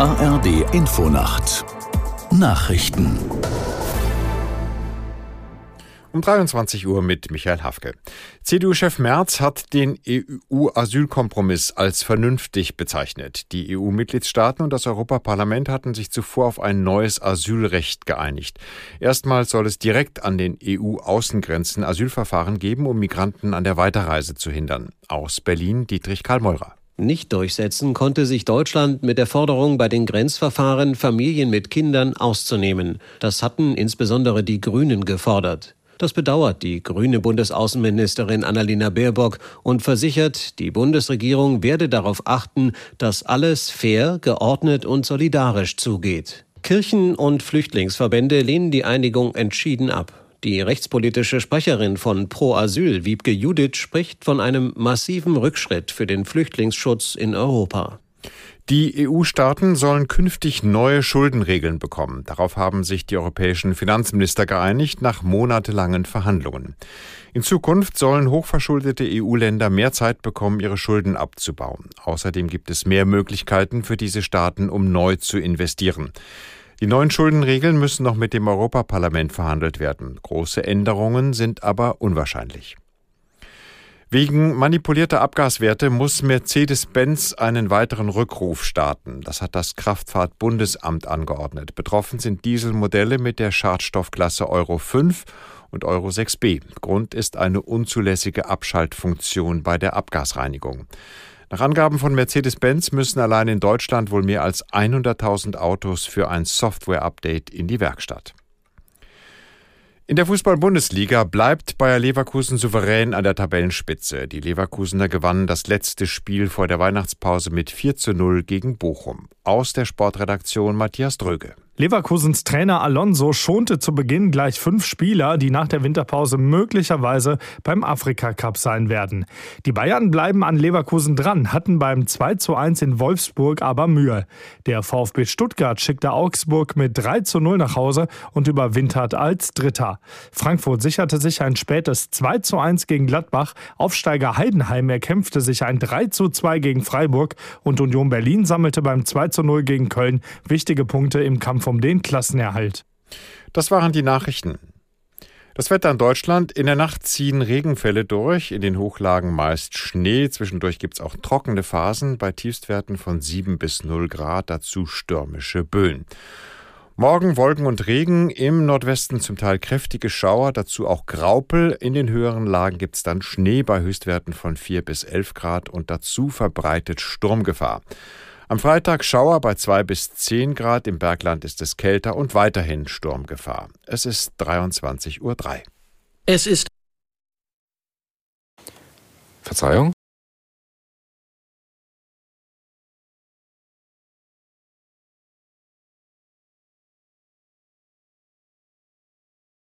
ARD Infonacht Nachrichten um 23 Uhr mit Michael Hafke. CDU-Chef Merz hat den EU-Asylkompromiss als vernünftig bezeichnet. Die EU-Mitgliedstaaten und das Europaparlament hatten sich zuvor auf ein neues Asylrecht geeinigt. Erstmals soll es direkt an den EU-Außengrenzen Asylverfahren geben, um Migranten an der Weiterreise zu hindern. Aus Berlin Dietrich Karl Meurer. Nicht durchsetzen konnte sich Deutschland mit der Forderung, bei den Grenzverfahren Familien mit Kindern auszunehmen. Das hatten insbesondere die Grünen gefordert. Das bedauert die grüne Bundesaußenministerin Annalena Baerbock und versichert, die Bundesregierung werde darauf achten, dass alles fair, geordnet und solidarisch zugeht. Kirchen- und Flüchtlingsverbände lehnen die Einigung entschieden ab. Die rechtspolitische Sprecherin von Pro Asyl, Wiebke Judith, spricht von einem massiven Rückschritt für den Flüchtlingsschutz in Europa. Die EU-Staaten sollen künftig neue Schuldenregeln bekommen. Darauf haben sich die europäischen Finanzminister geeinigt nach monatelangen Verhandlungen. In Zukunft sollen hochverschuldete EU-Länder mehr Zeit bekommen, ihre Schulden abzubauen. Außerdem gibt es mehr Möglichkeiten für diese Staaten, um neu zu investieren. Die neuen Schuldenregeln müssen noch mit dem Europaparlament verhandelt werden. Große Änderungen sind aber unwahrscheinlich. Wegen manipulierter Abgaswerte muss Mercedes-Benz einen weiteren Rückruf starten. Das hat das Kraftfahrtbundesamt angeordnet. Betroffen sind Dieselmodelle mit der Schadstoffklasse Euro 5 und Euro 6b. Grund ist eine unzulässige Abschaltfunktion bei der Abgasreinigung. Nach Angaben von Mercedes-Benz müssen allein in Deutschland wohl mehr als 100.000 Autos für ein Software-Update in die Werkstatt. In der Fußball-Bundesliga bleibt Bayer Leverkusen souverän an der Tabellenspitze. Die Leverkusener gewannen das letzte Spiel vor der Weihnachtspause mit 4 zu 0 gegen Bochum. Aus der Sportredaktion Matthias Dröge. Leverkusens Trainer Alonso schonte zu Beginn gleich fünf Spieler, die nach der Winterpause möglicherweise beim Afrika Cup sein werden. Die Bayern bleiben an Leverkusen dran, hatten beim 2 zu 1 in Wolfsburg aber Mühe. Der VfB Stuttgart schickte Augsburg mit 3 zu 0 nach Hause und überwintert als Dritter. Frankfurt sicherte sich ein spätes 2 zu 1 gegen Gladbach. Aufsteiger Heidenheim erkämpfte sich ein 3 zu 2 gegen Freiburg und Union Berlin sammelte beim 2 zu 0 gegen Köln wichtige Punkte im Kampf um den Klassenerhalt. Das waren die Nachrichten. Das Wetter in Deutschland. In der Nacht ziehen Regenfälle durch, in den Hochlagen meist Schnee. Zwischendurch gibt es auch trockene Phasen bei Tiefstwerten von 7 bis 0 Grad, dazu stürmische Böen. Morgen Wolken und Regen, im Nordwesten zum Teil kräftige Schauer, dazu auch Graupel. In den höheren Lagen gibt es dann Schnee bei Höchstwerten von 4 bis 11 Grad und dazu verbreitet Sturmgefahr. Am Freitag Schauer bei 2 bis 10 Grad, im Bergland ist es kälter und weiterhin Sturmgefahr. Es ist 23.03 Uhr. Es ist Verzeihung?